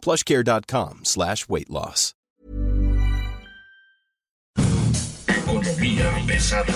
plushcare.com slash weight loss. Economía pesada.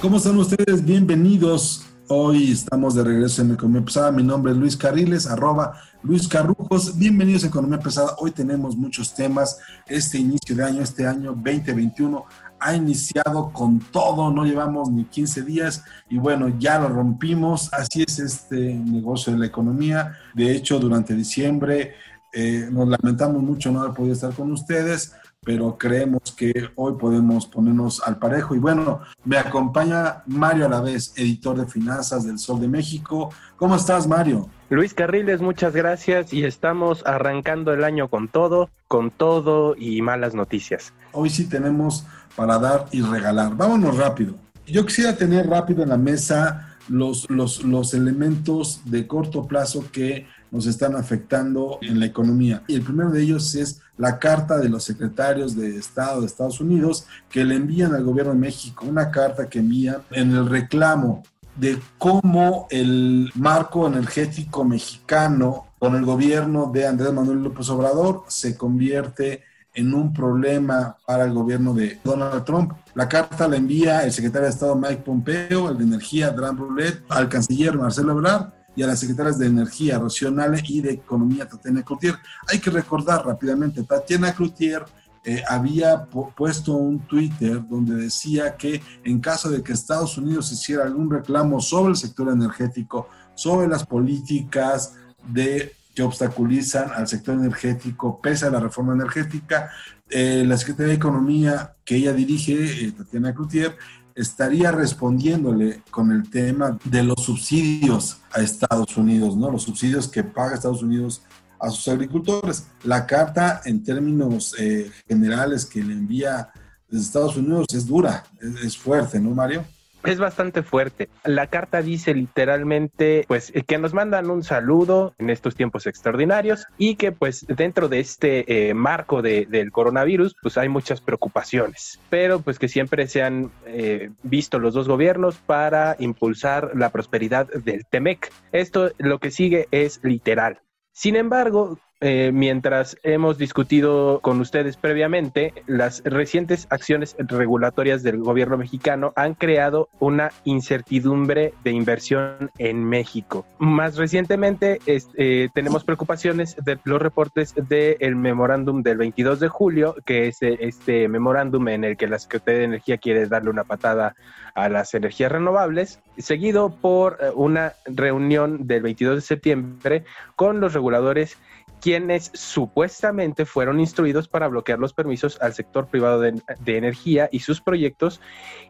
¿Cómo están ustedes? Bienvenidos. Hoy estamos de regreso en Economía Pesada. Mi nombre es Luis Carriles, arroba Luis Carrujos. Bienvenidos a Economía Pesada. Hoy tenemos muchos temas. Este inicio de año, este año 2021, ha iniciado con todo. No llevamos ni 15 días y bueno, ya lo rompimos. Así es este negocio de la economía. De hecho, durante diciembre eh, nos lamentamos mucho no haber podido estar con ustedes pero creemos que hoy podemos ponernos al parejo. Y bueno, me acompaña Mario Alavés, editor de finanzas del Sol de México. ¿Cómo estás, Mario? Luis Carriles, muchas gracias y estamos arrancando el año con todo, con todo y malas noticias. Hoy sí tenemos para dar y regalar. Vámonos rápido. Yo quisiera tener rápido en la mesa los, los, los elementos de corto plazo que nos están afectando en la economía. Y el primero de ellos es la carta de los secretarios de Estado de Estados Unidos que le envían al gobierno de México, una carta que envían en el reclamo de cómo el marco energético mexicano con el gobierno de Andrés Manuel López Obrador se convierte en un problema para el gobierno de Donald Trump. La carta la envía el secretario de Estado Mike Pompeo, el de Energía Dan Roulet, al canciller Marcelo Ebrard y a las secretarias de Energía, Rocío y de Economía, Tatiana Cloutier. Hay que recordar rápidamente, Tatiana Cloutier eh, había puesto un Twitter donde decía que en caso de que Estados Unidos hiciera algún reclamo sobre el sector energético, sobre las políticas de que obstaculizan al sector energético pese a la reforma energética, eh, la Secretaría de Economía que ella dirige, eh, Tatiana Cloutier, estaría respondiéndole con el tema de los subsidios a Estados Unidos, ¿no? Los subsidios que paga Estados Unidos a sus agricultores. La carta, en términos eh, generales, que le envía desde Estados Unidos es dura, es fuerte, ¿no, Mario? Es bastante fuerte. La carta dice literalmente, pues, que nos mandan un saludo en estos tiempos extraordinarios y que, pues, dentro de este eh, marco del coronavirus, pues hay muchas preocupaciones, pero pues que siempre se han eh, visto los dos gobiernos para impulsar la prosperidad del TEMEC. Esto lo que sigue es literal. Sin embargo, eh, mientras hemos discutido con ustedes previamente, las recientes acciones regulatorias del gobierno mexicano han creado una incertidumbre de inversión en México. Más recientemente eh, tenemos preocupaciones de los reportes del memorándum del 22 de julio, que es eh, este memorándum en el que la Secretaría de Energía quiere darle una patada a las energías renovables, seguido por una reunión del 22 de septiembre con los reguladores quienes supuestamente fueron instruidos para bloquear los permisos al sector privado de, energía y sus proyectos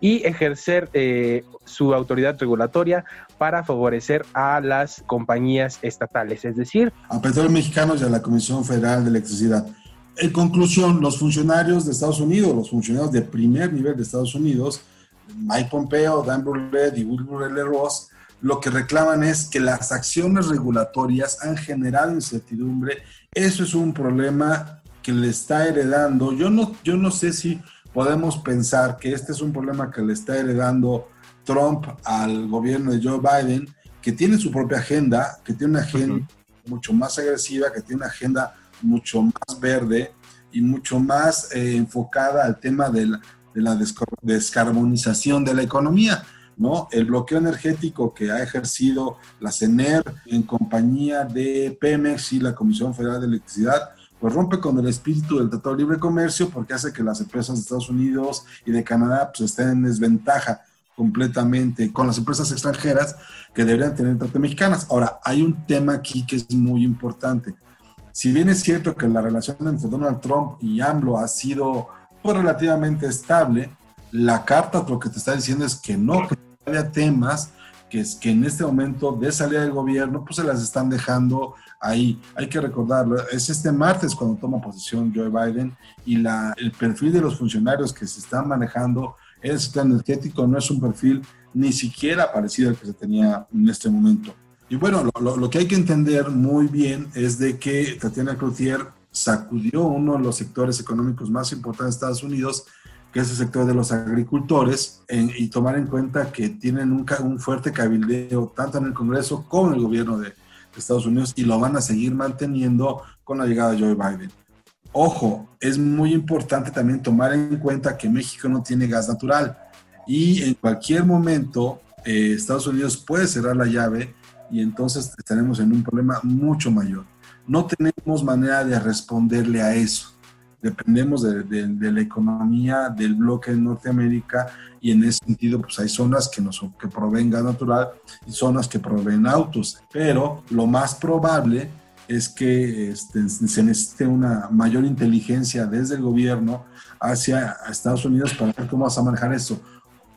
y ejercer eh, su autoridad regulatoria para favorecer a las compañías estatales, es decir, a Petróleos Mexicanos y a la Comisión Federal de Electricidad. En conclusión, los funcionarios de Estados Unidos, los funcionarios de primer nivel de Estados Unidos, Mike Pompeo, Dan Burlett y Wilbur L. Ross, lo que reclaman es que las acciones regulatorias han generado incertidumbre. Eso es un problema que le está heredando. Yo no, yo no sé si podemos pensar que este es un problema que le está heredando Trump al gobierno de Joe Biden, que tiene su propia agenda, que tiene una agenda mucho más agresiva, que tiene una agenda mucho más verde y mucho más eh, enfocada al tema de la, de la descarbonización de la economía. ¿No? El bloqueo energético que ha ejercido la CENER en compañía de Pemex y la Comisión Federal de Electricidad, pues rompe con el espíritu del Tratado de Libre Comercio porque hace que las empresas de Estados Unidos y de Canadá pues, estén en desventaja completamente con las empresas extranjeras que deberían tener trato mexicanas. Ahora, hay un tema aquí que es muy importante. Si bien es cierto que la relación entre Donald Trump y AMLO ha sido pues, relativamente estable, la carta lo que te está diciendo es que no, que haya temas que es que en este momento de salida del gobierno, pues se las están dejando ahí. Hay que recordarlo, es este martes cuando toma posesión Joe Biden y la, el perfil de los funcionarios que se están manejando el sector energético no es un perfil ni siquiera parecido al que se tenía en este momento. Y bueno, lo, lo que hay que entender muy bien es de que Tatiana Cloutier sacudió uno de los sectores económicos más importantes de Estados Unidos, que es el sector de los agricultores, y tomar en cuenta que tienen un, un, fuerte cabildeo tanto en el Congreso como en el gobierno de, de, Estados Unidos y lo van a seguir manteniendo con la llegada de Joe Biden. Ojo, es muy importante también tomar en cuenta que México no tiene gas natural y en cualquier momento eh, Estados Unidos puede cerrar la llave y entonces estaremos en un problema mucho mayor. No tenemos manera de responderle a eso. Dependemos de, la economía del bloque de Norteamérica y en ese sentido pues hay zonas que, nos, que proveen gas natural y zonas que proveen autos. Pero lo más probable es que este, se necesite una mayor inteligencia desde el gobierno hacia Estados Unidos para ver cómo vas a manejar eso.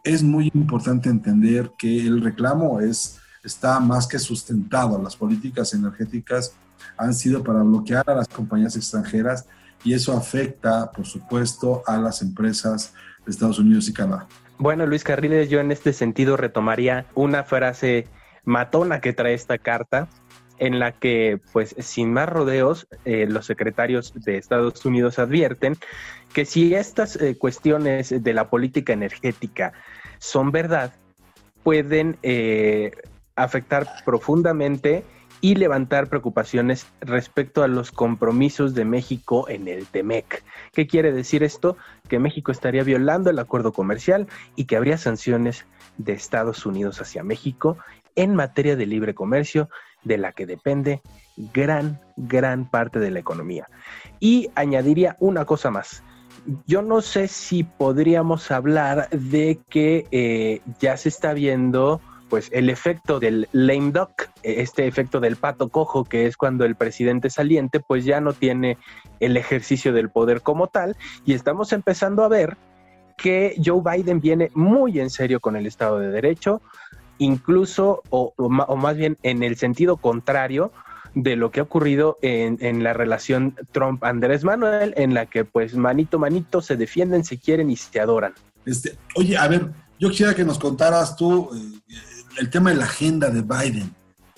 Es muy importante entender que el reclamo es, está más que sustentado. Las políticas energéticas han sido para bloquear a las compañías extranjeras y eso afecta, por supuesto, a las empresas de Estados Unidos y Canadá. Bueno, Luis Carriles, yo en este sentido retomaría una frase matona que trae esta carta, en la que, pues, sin más rodeos, eh, los secretarios de Estados Unidos advierten que si estas eh, cuestiones de la política energética son verdad, pueden eh, afectar profundamente y levantar preocupaciones respecto a los compromisos de México en el TEMEC. ¿Qué quiere decir esto? Que México estaría violando el acuerdo comercial y que habría sanciones de Estados Unidos hacia México en materia de libre comercio de la que depende gran, gran parte de la economía. Y añadiría una cosa más. Yo no sé si podríamos hablar de que eh, ya se está viendo pues el efecto del lame duck, este efecto del pato cojo, que es cuando el presidente saliente pues ya no tiene el ejercicio del poder como tal, y estamos empezando a ver que Joe Biden viene muy en serio con el Estado de Derecho, incluso, o, más bien en el sentido contrario de lo que ha ocurrido en, en la relación Trump-Andrés Manuel, en la que pues manito, manito, se defienden, se quieren y se adoran. Este, oye, a ver, yo quisiera que nos contaras tú eh, el tema de la agenda de Biden.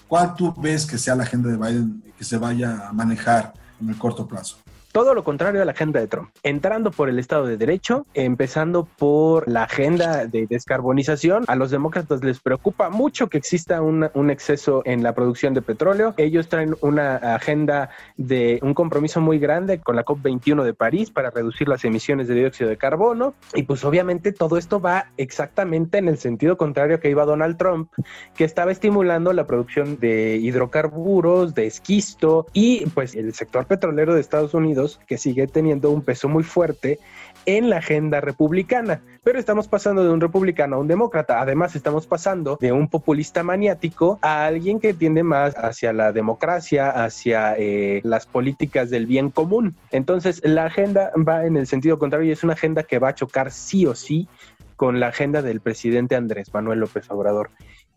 ¿Cuál tú ves que sea la agenda de Biden que se vaya a manejar en el corto plazo? Todo lo contrario a la agenda de Trump, entrando por el Estado de Derecho, empezando por la agenda de descarbonización. A los demócratas les preocupa mucho que exista un, exceso en la producción de petróleo. Ellos traen una agenda de un compromiso muy grande con la COP21 de París para reducir las emisiones de dióxido de carbono. Y pues obviamente todo esto va exactamente en el sentido contrario que iba Donald Trump, que estaba estimulando la producción de hidrocarburos, de esquisto y pues el sector petrolero de Estados Unidos que sigue teniendo un peso muy fuerte en la agenda republicana. Pero estamos pasando de un republicano a un demócrata. Además, estamos pasando de un populista maniático a alguien que tiende más hacia la democracia, hacia eh, las políticas del bien común. Entonces, la agenda va en el sentido contrario y es una agenda que va a chocar sí o sí con la agenda del presidente Andrés Manuel López Obrador.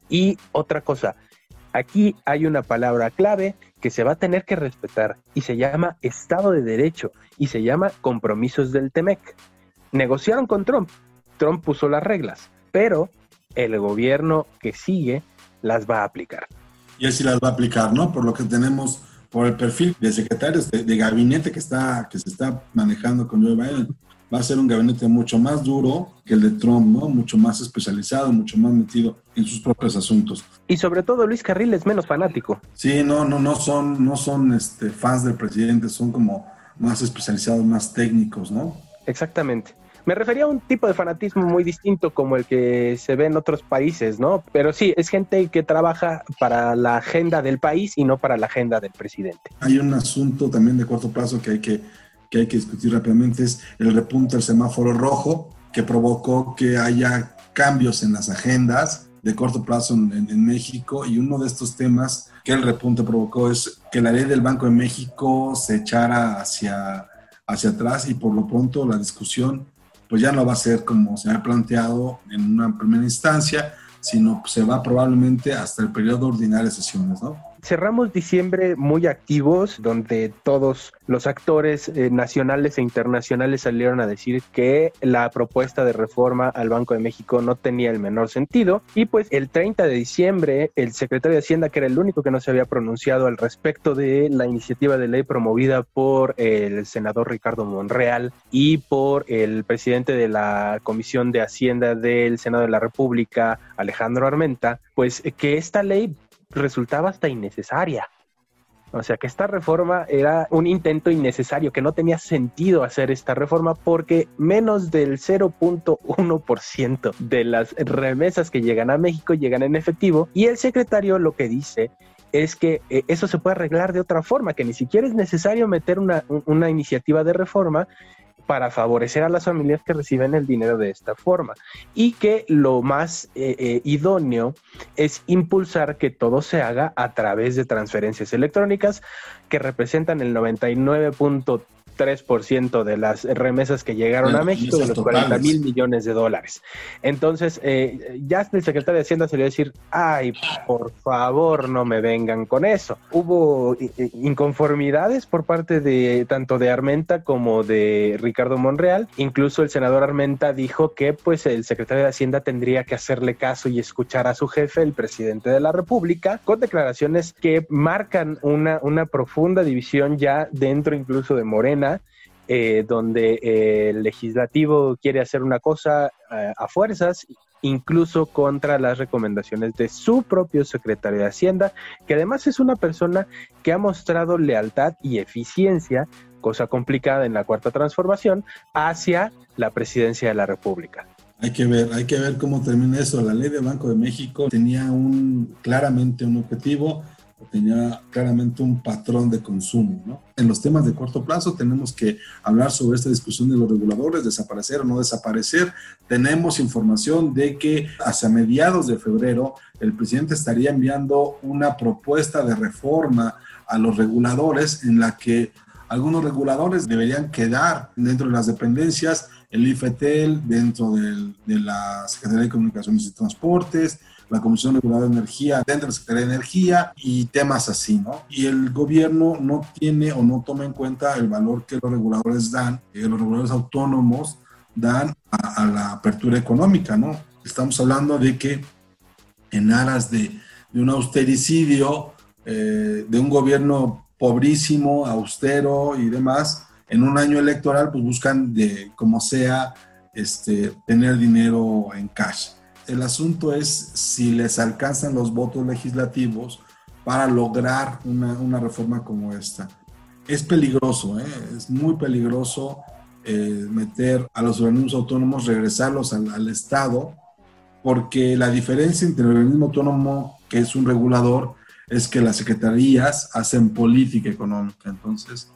Y otra cosa, aquí hay una palabra clave que se va a tener que respetar y se llama Estado de Derecho y se llama compromisos del TEMEC. Negociaron con Trump, Trump puso las reglas, pero el gobierno que sigue las va a aplicar. Y así las va a aplicar, ¿no? Por lo que tenemos, por el perfil de secretarios de, de gabinete que, está, que se está manejando con Joe Biden va a ser un gabinete mucho más duro que el de Trump, ¿no? Mucho más especializado, mucho más metido en sus propios asuntos. Y sobre todo Luis Carril es menos fanático. Sí, no, no, no son, no son este, fans del presidente, son como más especializados, más técnicos, ¿no? Exactamente. Me refería a un tipo de fanatismo muy distinto como el que se ve en otros países, ¿no? Pero sí, es gente que trabaja para la agenda del país y no para la agenda del presidente. Hay un asunto también de corto plazo que hay que que hay que discutir rápidamente es el repunte del semáforo rojo que provocó que haya cambios en las agendas de corto plazo en, en, México y uno de estos temas que el repunte provocó es que la ley del Banco de México se echara hacia, hacia atrás y por lo pronto la discusión pues ya no va a ser como se ha planteado en una primera instancia, sino se va probablemente hasta el periodo ordinario de sesiones, ¿no? Cerramos diciembre muy activos, donde todos los actores eh, nacionales e internacionales salieron a decir que la propuesta de reforma al Banco de México no tenía el menor sentido. Y pues el 30 de diciembre, el secretario de Hacienda, que era el único que no se había pronunciado al respecto de la iniciativa de ley promovida por el senador Ricardo Monreal y por el presidente de la Comisión de Hacienda del Senado de la República, Alejandro Armenta, pues que esta ley resultaba hasta innecesaria. O sea que esta reforma era un intento innecesario, que no tenía sentido hacer esta reforma porque menos del 0.1% de las remesas que llegan a México llegan en efectivo y el secretario lo que dice es que eh, eso se puede arreglar de otra forma, que ni siquiera es necesario meter una, una iniciativa de reforma para favorecer a las familias que reciben el dinero de esta forma. Y que lo más eh, eh, idóneo es impulsar que todo se haga a través de transferencias electrónicas que representan el 99.3 3% de las remesas que llegaron a México, de los 40 mil millones de dólares. Entonces, eh, ya el secretario de Hacienda se le a decir, ay, por favor, no me vengan con eso. Hubo eh, eh, inconformidades por parte de tanto de Armenta como de Ricardo Monreal. Incluso el senador Armenta dijo que pues el secretario de Hacienda tendría que hacerle caso y escuchar a su jefe, el presidente de la República, con declaraciones que marcan una, una profunda división ya dentro incluso de Morena eh, donde eh, el legislativo quiere hacer una cosa eh, a fuerzas, incluso contra las recomendaciones de su propio secretario de Hacienda, que además es una persona que ha mostrado lealtad y eficiencia, cosa complicada en la cuarta transformación, hacia la presidencia de la República. Hay que ver, hay que ver cómo termina eso. La ley de Banco de México tenía un claramente un objetivo tenía claramente un patrón de consumo. En los temas de corto plazo tenemos que hablar sobre esta discusión de los reguladores, desaparecer o no desaparecer. Tenemos información de que hacia mediados de febrero el presidente estaría enviando una propuesta de reforma a los reguladores en la que algunos reguladores deberían quedar dentro de las dependencias, el IFETEL dentro de la Secretaría de Comunicaciones y Transportes, la Comisión Reguladora de Energía dentro de la Secretaría de Energía y temas así, ¿no? Y el gobierno no tiene o no toma en cuenta el valor que los reguladores dan, que los reguladores autónomos dan a, la apertura económica, ¿no? Estamos hablando de que en aras de, de un austericidio, eh, de un gobierno pobrísimo, austero y demás, en un año electoral, pues buscan de como sea este, tener dinero en cash el asunto es si les alcanzan los votos legislativos para lograr una, reforma como esta. Es peligroso, ¿eh? es muy peligroso eh, meter a los organismos autónomos, regresarlos al, Estado, porque la diferencia entre el organismo autónomo, que es un regulador, es que las secretarías hacen política económica. Entonces,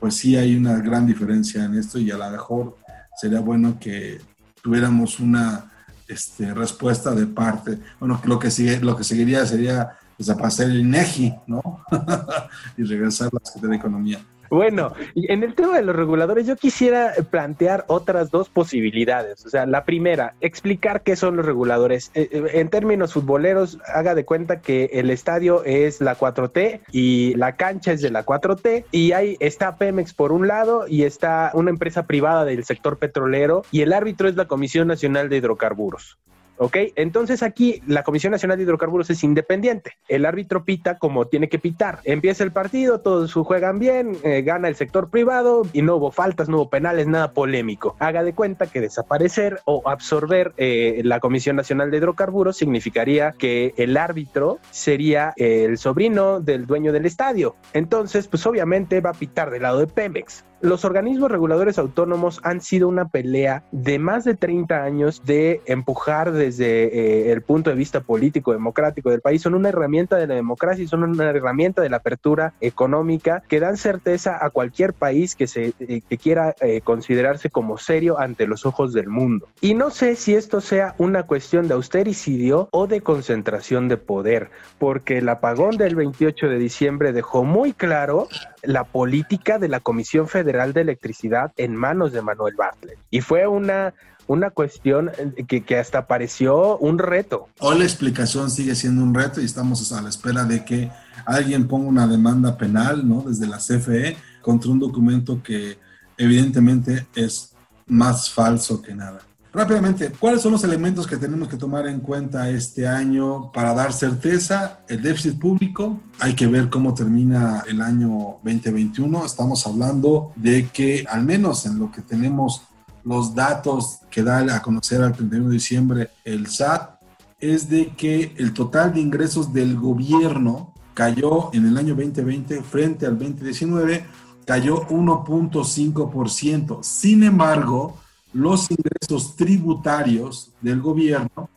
pues sí hay una gran diferencia en esto y a lo mejor sería bueno que tuviéramos una este, respuesta de parte. Bueno, lo que, sigue, lo que seguiría sería desaparecer el INEGI, ¿no? y regresar a la Secretaría de Economía. Bueno, en el tema de los reguladores, yo quisiera plantear otras dos posibilidades. O sea, la primera, explicar qué son los reguladores. Eh, eh, en términos futboleros, haga de cuenta que el estadio es la 4T y la cancha es de la 4T y ahí está Pemex por un lado y está una empresa privada del sector petrolero y el árbitro es la Comisión Nacional de Hidrocarburos. ¿Ok? Entonces aquí la Comisión Nacional de Hidrocarburos es independiente. El árbitro pita como tiene que pitar. Empieza el partido, todos juegan bien, eh, gana el sector privado y no hubo faltas, no hubo penales, nada polémico. Haga de cuenta que desaparecer o absorber eh, la Comisión Nacional de Hidrocarburos significaría que el árbitro sería el sobrino del dueño del estadio. Entonces, pues obviamente va a pitar del lado de Pemex. Los organismos reguladores autónomos han sido una pelea de más de 30 años de empujar desde eh, el punto de vista político democrático del país. Son una herramienta de la democracia y son una herramienta de la apertura económica que dan certeza a cualquier país que, se, eh, quiera eh, considerarse como serio ante los ojos del mundo. Y no sé si esto sea una cuestión de austericidio o de concentración de poder, porque el apagón del 28 de diciembre dejó muy claro la política de la Comisión Federal de Electricidad en manos de Manuel Bartlett. Y fue una una cuestión eh, que, que hasta pareció un reto. Hoy la explicación sigue siendo un reto y estamos a la espera de que alguien ponga una demanda penal, ¿no? Desde la CFE contra un documento que evidentemente es más falso que nada. Rápidamente, ¿cuáles son los elementos que tenemos que tomar en cuenta este año para dar certeza? El déficit público, hay que ver cómo termina el año 2021. Estamos hablando de que al menos en lo que tenemos los datos que da a conocer al 31 de diciembre el SAT, es de que el total de ingresos del gobierno cayó en el año 2020 frente al 2019, cayó 1.5%. Sin embargo, los ingresos tributarios del gobierno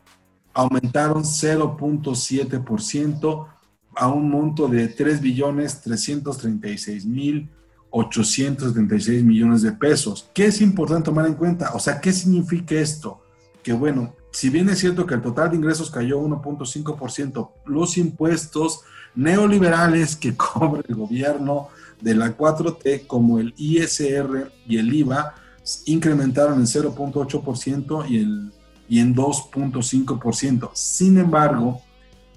aumentaron 0.7% a un monto de 3 billones 336 mil 836 millones de pesos. ¿Qué es importante tomar en cuenta? O sea, ¿qué significa esto? Que bueno, si bien es cierto que el total de ingresos cayó 1.5%, los impuestos neoliberales que cobra el gobierno de la 4T, como el ISR y el IVA, incrementaron en 0.8% y, el, y en 2.5%. Sin embargo,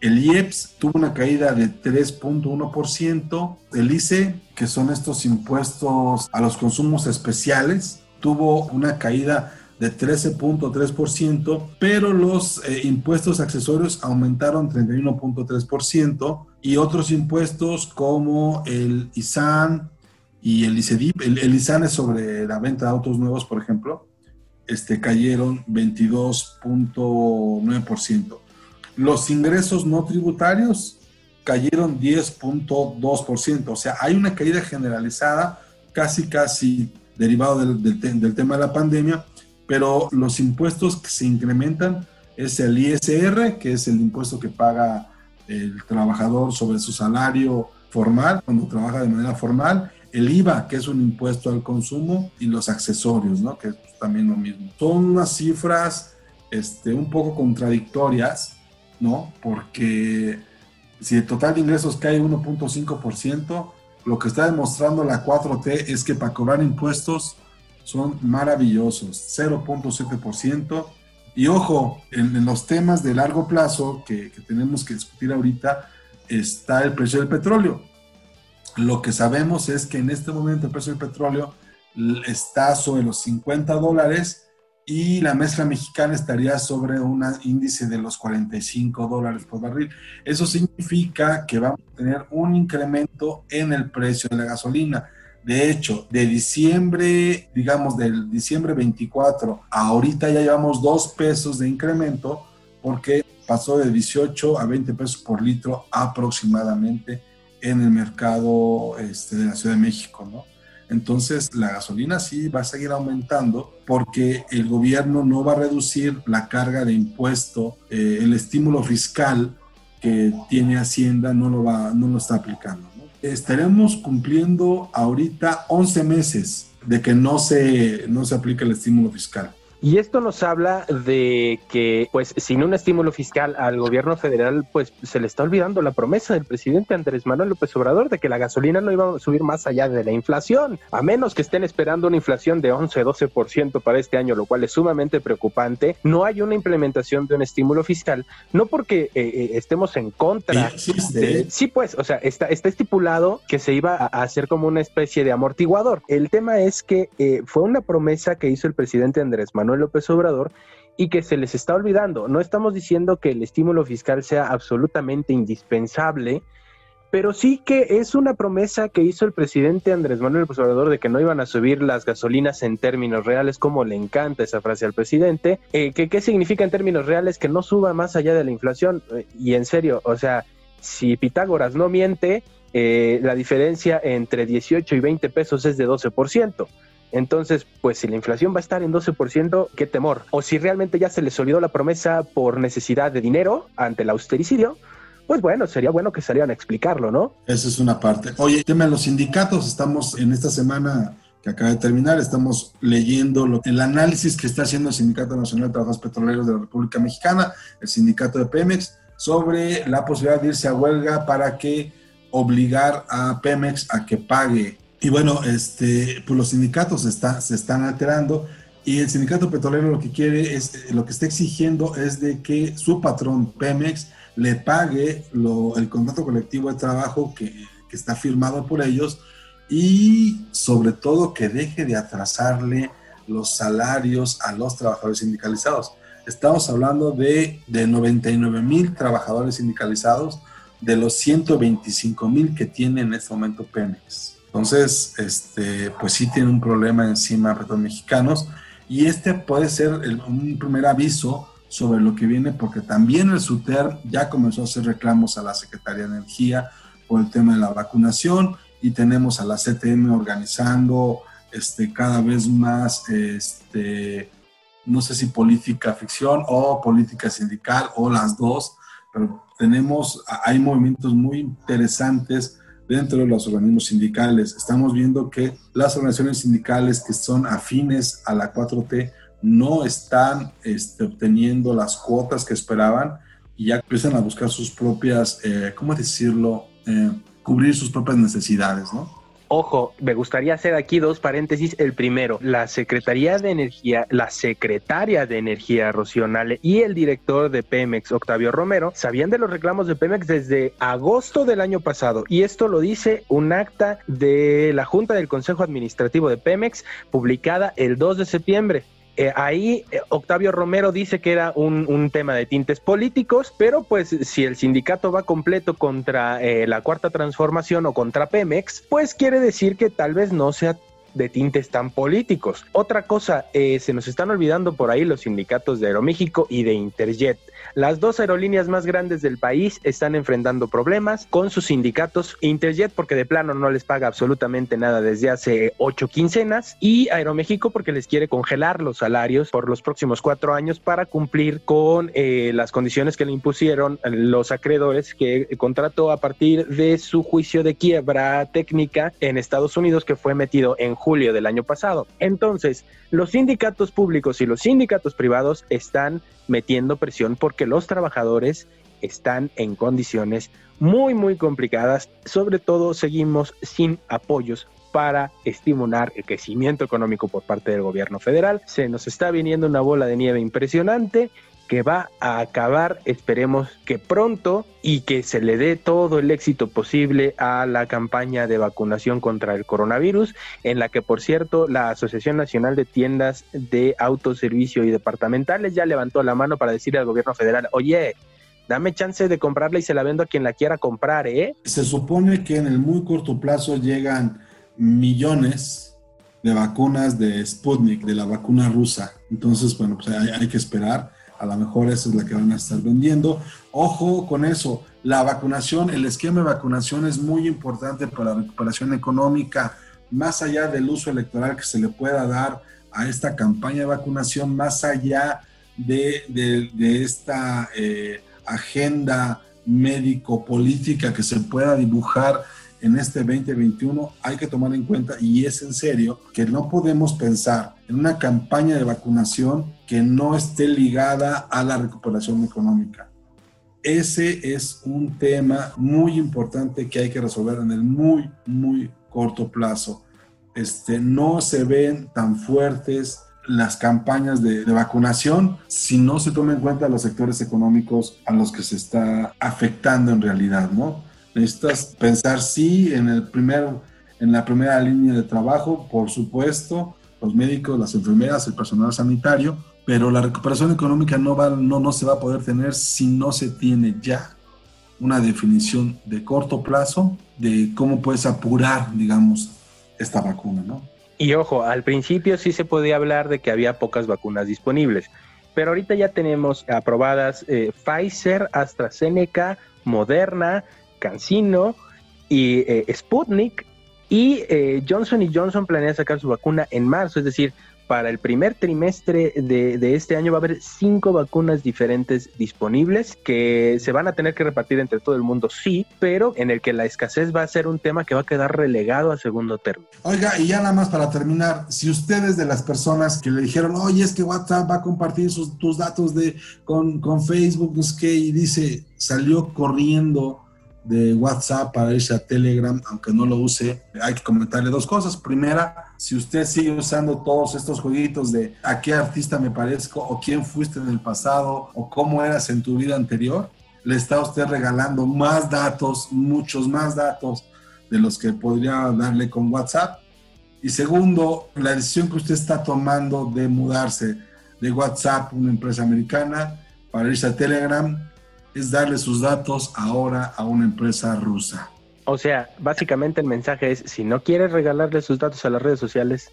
el IEPS tuvo una caída de 3.1%. El ICE, que son estos impuestos a los consumos especiales, tuvo una caída de 13.3%, pero los eh, impuestos accesorios aumentaron 31.3% y otros impuestos como el ISAN, y el ICEDIP, el, el ISAN es sobre la venta de autos nuevos, por ejemplo, este, cayeron 22.9%. Los ingresos no tributarios cayeron 10.2%, o sea, hay una caída generalizada, casi, casi derivado del, del tema de la pandemia, pero los impuestos que se incrementan es el ISR, que es el impuesto que paga el trabajador sobre su salario formal, cuando trabaja de manera formal, el IVA, que es un impuesto al consumo, y los accesorios, ¿no? que es también lo mismo. Son unas cifras este, un poco contradictorias, ¿no? Porque si el total de ingresos cae 1.5%, lo que está demostrando la 4T es que para cobrar impuestos son maravillosos, 0.7%. Y ojo, en, los temas de largo plazo que, que tenemos que discutir ahorita, está el precio del petróleo lo que sabemos es que en este momento el precio del petróleo está sobre los 50 dólares y la mezcla mexicana estaría sobre un índice de los 45 dólares por barril. Eso significa que vamos a tener un incremento en el precio de la gasolina. De hecho, de diciembre, digamos, del diciembre 24 a ahorita ya llevamos dos pesos de incremento porque pasó de 18 a 20 pesos por litro aproximadamente en el mercado este, de la Ciudad de México, ¿no? Entonces la gasolina sí va a seguir aumentando porque el gobierno no va a reducir la carga de impuesto, eh, el estímulo fiscal que tiene Hacienda no lo, va, no lo está aplicando. ¿no? Estaremos cumpliendo ahorita 11 meses de que no se, no se aplica el estímulo fiscal. Y esto nos habla de que, pues, sin un estímulo fiscal al gobierno federal, pues se le está olvidando la promesa del presidente Andrés Manuel López Obrador de que la gasolina no iba a subir más allá de la inflación, a menos que estén esperando una inflación de 11-12% para este año, lo cual es sumamente preocupante. No hay una implementación de un estímulo fiscal, no porque eh, eh, estemos en contra. De, sí, pues, o sea, está, está estipulado que se iba a hacer como una especie de amortiguador. El tema es que eh, fue una promesa que hizo el presidente Andrés Manuel López Obrador y que se les está olvidando. No estamos diciendo que el estímulo fiscal sea absolutamente indispensable, pero sí que es una promesa que hizo el presidente Andrés Manuel López Obrador de que no iban a subir las gasolinas en términos reales, como le encanta esa frase al presidente. Eh, que, ¿Qué significa en términos reales? Que no suba más allá de la inflación. Y en serio, o sea, si Pitágoras no miente, eh, la diferencia entre 18 y 20 pesos es de 12%. Entonces, pues si la inflación va a estar en 12%, qué temor. O si realmente ya se les olvidó la promesa por necesidad de dinero ante el austericidio, pues bueno, sería bueno que salieran a explicarlo, ¿no? Esa es una parte. Oye, tema de los sindicatos, estamos en esta semana que acaba de terminar, estamos leyendo lo, el análisis que está haciendo el Sindicato Nacional de Trabajadores Petroleros de la República Mexicana, el sindicato de Pemex, sobre la posibilidad de irse a huelga para que obligar a Pemex a que pague y bueno, este, pues los sindicatos se están alterando Y el sindicato petrolero lo que quiere es, lo que está exigiendo es de que su patrón Pemex le pague el contrato colectivo de trabajo que, que está firmado por ellos y sobre todo que deje de atrasarle los salarios a los trabajadores sindicalizados. Estamos hablando de, de 99 mil trabajadores sindicalizados de los 125 mil que tiene en este momento Pemex. Entonces, este, pues sí tiene un problema encima los Mexicanos. Y este puede ser un primer aviso sobre lo que viene porque también el SUTER ya comenzó a hacer reclamos a la Secretaría de Energía por el tema de la vacunación y tenemos a la CTM organizando este, cada vez más, este, no sé si política ficción o política sindical o las dos, pero tenemos, hay movimientos muy interesantes dentro de los organismos sindicales. Estamos viendo que las organizaciones sindicales que son afines a la 4T no están este, obteniendo las cuotas que esperaban y ya empiezan a buscar sus propias, eh, ¿cómo decirlo? Eh, cubrir sus propias necesidades, ¿no? Ojo, me gustaría hacer aquí dos paréntesis. El primero, la Secretaría de Energía, la secretaria de Energía Rocionale y el director de Pemex, Octavio Romero, sabían de los reclamos de Pemex desde agosto del año pasado. Y esto lo dice un acta de la Junta del Consejo Administrativo de Pemex publicada el 2 de septiembre. Eh, ahí eh, Octavio Romero dice que era un, tema de tintes políticos, pero pues si el sindicato va completo contra eh, la cuarta transformación o contra Pemex, pues quiere decir que tal vez no sea de tintes tan políticos. Otra cosa, se nos están olvidando por ahí los sindicatos de Aeroméxico y de Interjet. Las dos aerolíneas más grandes del país están enfrentando problemas con sus sindicatos. Interjet porque de plano no les paga absolutamente nada desde hace ocho quincenas y Aeroméxico porque les quiere congelar los salarios por los próximos cuatro años para cumplir con eh, las condiciones que le impusieron los acreedores que contrató a partir de su juicio de quiebra técnica en Estados Unidos que fue metido en julio del año pasado. Entonces, los sindicatos públicos y los sindicatos privados están metiendo presión porque los trabajadores están en condiciones muy, muy complicadas. Sobre todo seguimos sin apoyos para estimular el crecimiento económico por parte del gobierno federal. Se nos está viniendo una bola de nieve impresionante que va a acabar, esperemos que pronto, y que se le dé todo el éxito posible a la campaña de vacunación contra el coronavirus, en la que, por cierto, la Asociación Nacional de Tiendas de Autoservicio y Departamentales ya levantó la mano para decirle al gobierno federal, oye, dame chance de comprarla y se la vendo a quien la quiera comprar, ¿eh? Se supone que en el muy corto plazo llegan millones de vacunas de Sputnik, de la vacuna rusa. Entonces, bueno, pues hay, hay que esperar a lo mejor esa es la que van a estar vendiendo. Ojo con eso, la vacunación, el esquema de vacunación es muy importante para la recuperación económica, más allá del uso electoral que se le pueda dar a esta campaña de vacunación, más allá de, esta eh, agenda médico-política que se pueda dibujar en este 2021 hay que tomar en cuenta, y es en serio, que no podemos pensar en una campaña de vacunación que no esté ligada a la recuperación económica. Ese es un tema muy importante que hay que resolver en el muy, muy corto plazo. Este, no se ven tan fuertes las campañas de, de, vacunación si no se toma en cuenta los sectores económicos a los que se está afectando en realidad, ¿no? Necesitas pensar sí en, el primer, en la primera línea de trabajo, por supuesto, los médicos, las enfermeras, el personal sanitario, pero la recuperación económica no, va, no, no se va a poder tener si no se tiene ya una definición de corto plazo de cómo puedes apurar, digamos, esta vacuna, ¿no? Y ojo, al principio sí se podía hablar de que había pocas vacunas disponibles, pero ahorita ya tenemos aprobadas eh, Pfizer, AstraZeneca, Moderna, Cancino y eh, Sputnik. Y eh, Johnson Johnson planea sacar su vacuna en marzo, es decir, para el primer trimestre de, este año va a haber cinco vacunas diferentes disponibles que se van a tener que repartir entre todo el mundo, sí, pero en el que la escasez va a ser un tema que va a quedar relegado a segundo término. Oiga, y ya nada más para terminar, si ustedes de las personas que le dijeron, oye, es que WhatsApp va a compartir sus, tus datos de, con, con Facebook, y dice, salió corriendo de WhatsApp para irse a Telegram, aunque no lo use, hay que comentarle dos cosas. Primera, si usted sigue usando todos estos jueguitos de a qué artista me parezco o quién fuiste en el pasado o cómo eras en tu vida anterior, le está usted regalando más datos, muchos más datos de los que podría darle con WhatsApp. Y segundo, la decisión que usted está tomando de mudarse de WhatsApp, una empresa americana, para irse a Telegram, es darle sus datos ahora a una empresa rusa. O sea, básicamente el mensaje es, si no quiere regalarle sus datos a las redes sociales,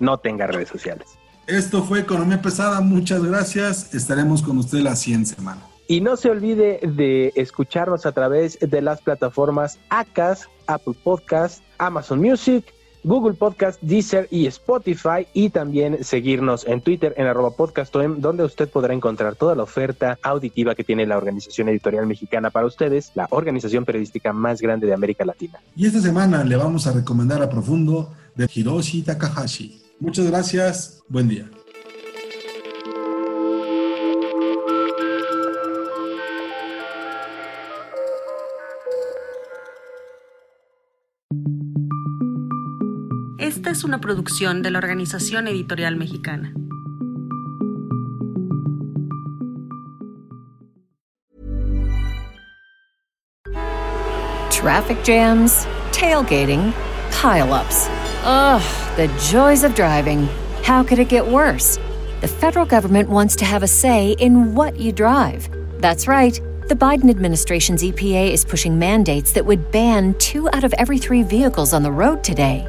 no tenga redes sociales. Esto fue Economía Pesada, muchas gracias. Estaremos con usted la siguiente semana. Y no se olvide de escucharnos a través de las plataformas ACAS, Apple Podcast, Amazon Music, Google Podcast, Deezer y Spotify y también seguirnos en Twitter en arroba podcastom donde usted podrá encontrar toda la oferta auditiva que tiene la Organización Editorial Mexicana para ustedes, la organización periodística más grande de América Latina. Y esta semana le vamos a recomendar a profundo de Hiroshi Takahashi. Muchas gracias, buen día. Es una producción de la Organización Editorial Mexicana. Traffic jams, tailgating, pileups. Ugh, the joys of driving. How could it get worse? The federal government wants to have a say in what you drive. That's right. The Biden administration's EPA is pushing mandates that would ban two out of every three vehicles on the road today.